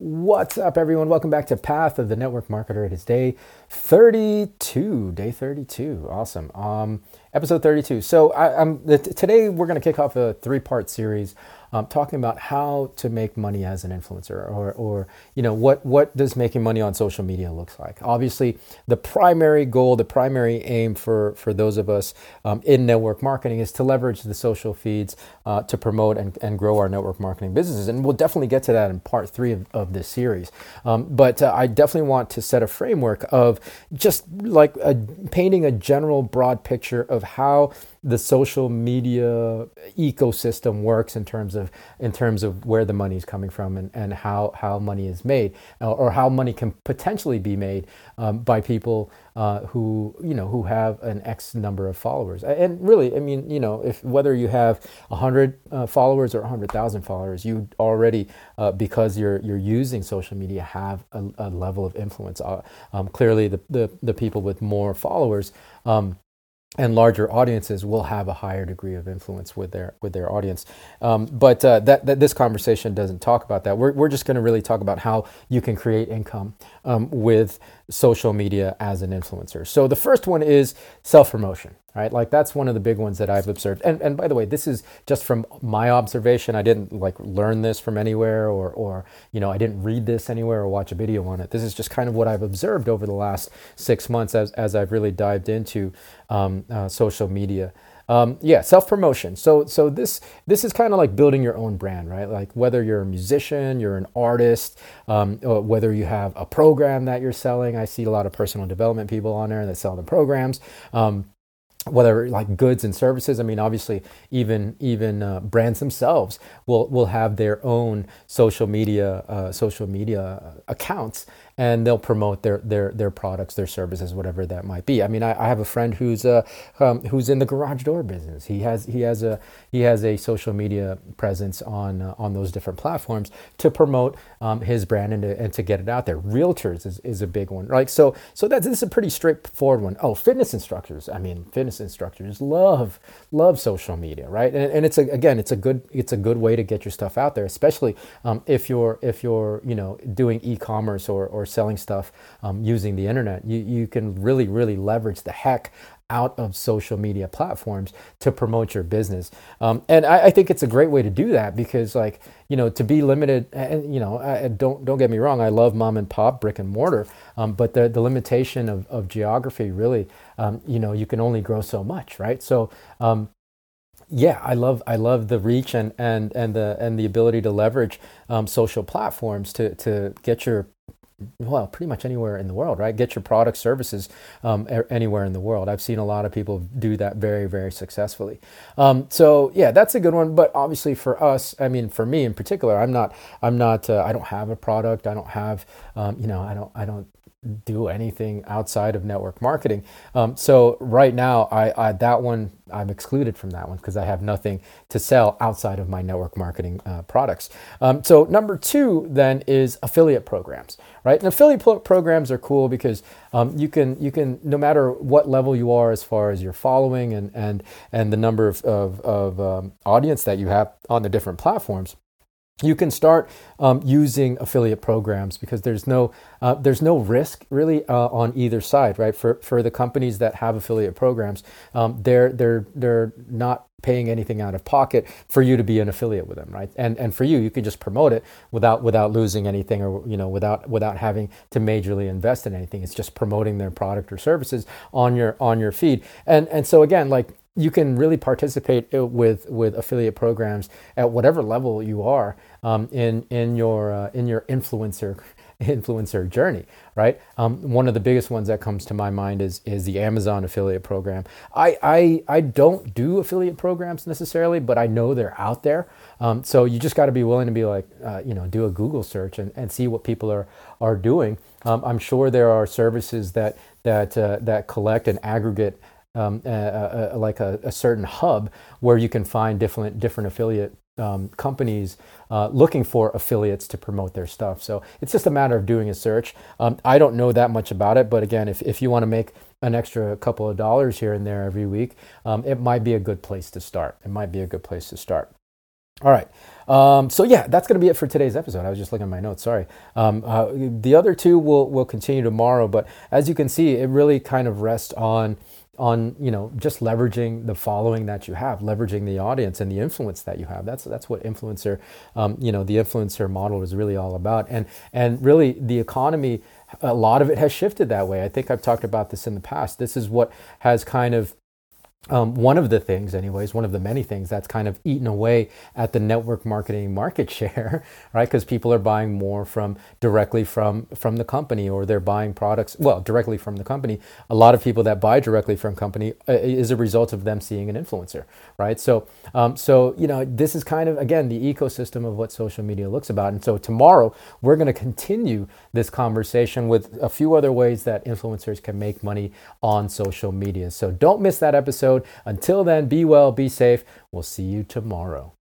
What's up, everyone? Welcome back to Path of the Network Marketer. It is day 32. Day 32. Awesome. Um, episode 32. So, I, am today we're going to kick off a three part series um, talking about how to make money as an influencer or, or you know what what does making money on social media looks like. Obviously the primary goal the primary aim for for those of us um, in network marketing is to leverage the social feeds uh, to promote and, and grow our network marketing businesses. And we'll definitely get to that in part three of, of this series. Um, but uh, i definitely want to set a framework of just like a, painting a general broad picture of how the social media ecosystem works in terms of in terms of where the money is coming from and, and how, how money is made or how money can potentially be made um, by people uh, who you know who have an X number of followers. And really I mean you know if whether you have hundred uh, followers or hundred thousand followers you already uh, because you're you're using social media have a, a level of influence. Uh, um, clearly the, the the people with more followers um, and larger audiences will have a higher degree of influence with their with their audience. Um, but uh, that, that, this conversation doesn't talk about that. We're we're just going to really talk about how you can create income um, with social media as an influencer. So the first one is self promotion right? Like that's one of the big ones that I've observed. And and by the way, this is just from my observation. I didn't like learn this from anywhere or or you know, I didn't read this anywhere or watch a video on it. This is just kind of what I've observed over the last six months as as I've really dived into um, uh, social media. Um, yeah, self promotion. So so this this is kind of like building your own brand, right? Like whether you're a musician, you're an artist, um, whether you have a program that you're selling. I see a lot of personal development people on there that sell the programs. Um, whether like goods and services i mean obviously even even uh, brands themselves will will have their own social media uh, social media accounts and they'll promote their their their products, their services, whatever that might be. I mean, I, I have a friend who's uh, um, who's in the garage door business. He has he has a he has a social media presence on uh, on those different platforms to promote um, his brand and to, and to get it out there. Realtors is, is a big one, right? So so that's this is a pretty straightforward one. Oh, fitness instructors. I mean, fitness instructors love love social media, right? And, and it's a, again, it's a good it's a good way to get your stuff out there, especially um, if you're if you're you know doing e-commerce or or selling stuff um, using the internet, you, you can really, really leverage the heck out of social media platforms to promote your business. Um, and I, I, think it's a great way to do that because like, you know, to be limited and, you know, I, don't, don't get me wrong. I love mom and pop brick and mortar. Um, but the, the limitation of, of geography really, um, you know, you can only grow so much, right? So, um, yeah, I love I love the reach and and and the and the ability to leverage um, social platforms to to get your well, pretty much anywhere in the world, right? Get your product services um, anywhere in the world. I've seen a lot of people do that very, very successfully. Um, so yeah, that's a good one. But obviously, for us, I mean, for me in particular, I'm not, I'm not, uh, I don't have a product. I don't have, um, you know, I don't, I don't do anything outside of network marketing. Um, so right now, I, I, that one I'm excluded from that one because I have nothing to sell outside of my network marketing uh, products. Um, so number two then is affiliate programs, right? And affiliate pro- programs are cool because um, you can you can no matter what level you are as far as your following and and and the number of of, of um, audience that you have on the different platforms you can start um, using affiliate programs because there's no uh, there's no risk really uh, on either side, right? For for the companies that have affiliate programs, um, they're they're they're not paying anything out of pocket for you to be an affiliate with them, right? And and for you, you can just promote it without without losing anything or you know without without having to majorly invest in anything. It's just promoting their product or services on your on your feed. And and so again, like you can really participate with with affiliate programs at whatever level you are um, in in your uh, in your influencer influencer journey, right? Um, one of the biggest ones that comes to my mind is is the Amazon affiliate program. I I, I don't do affiliate programs necessarily, but I know they're out there. Um, so you just got to be willing to be like, uh, you know, do a Google search and, and see what people are are doing. Um, I'm sure there are services that that uh, that collect and aggregate um, a, a, like a, a, certain hub where you can find different different affiliate um, companies uh, looking for affiliates to promote their stuff. So it's just a matter of doing a search. Um, I don't know that much about it, but again, if, if you want to make an extra couple of dollars here and there every week, um, it might be a good place to start. It might be a good place to start. All right. Um, so yeah, that's going to be it for today's episode. I was just looking at my notes. Sorry. Um, uh, the other two will will continue tomorrow, but as you can see, it really kind of rests on on you know just leveraging the following that you have leveraging the audience and the influence that you have. That's that's what influencer um, you know the influencer model is really all about. And and really the economy a lot of it has shifted that way. I think i've talked about this in the past. This is what has kind of um, one of the things, anyways, one of the many things that's kind of eaten away at the network marketing market share, right? Because people are buying more from directly from from the company, or they're buying products well directly from the company. A lot of people that buy directly from company uh, is a result of them seeing an influencer, right? So, um, so you know, this is kind of again the ecosystem of what social media looks about. And so tomorrow we're going to continue this conversation with a few other ways that influencers can make money on social media. So don't miss that episode episode. Until then, be well, be safe. We'll see you tomorrow.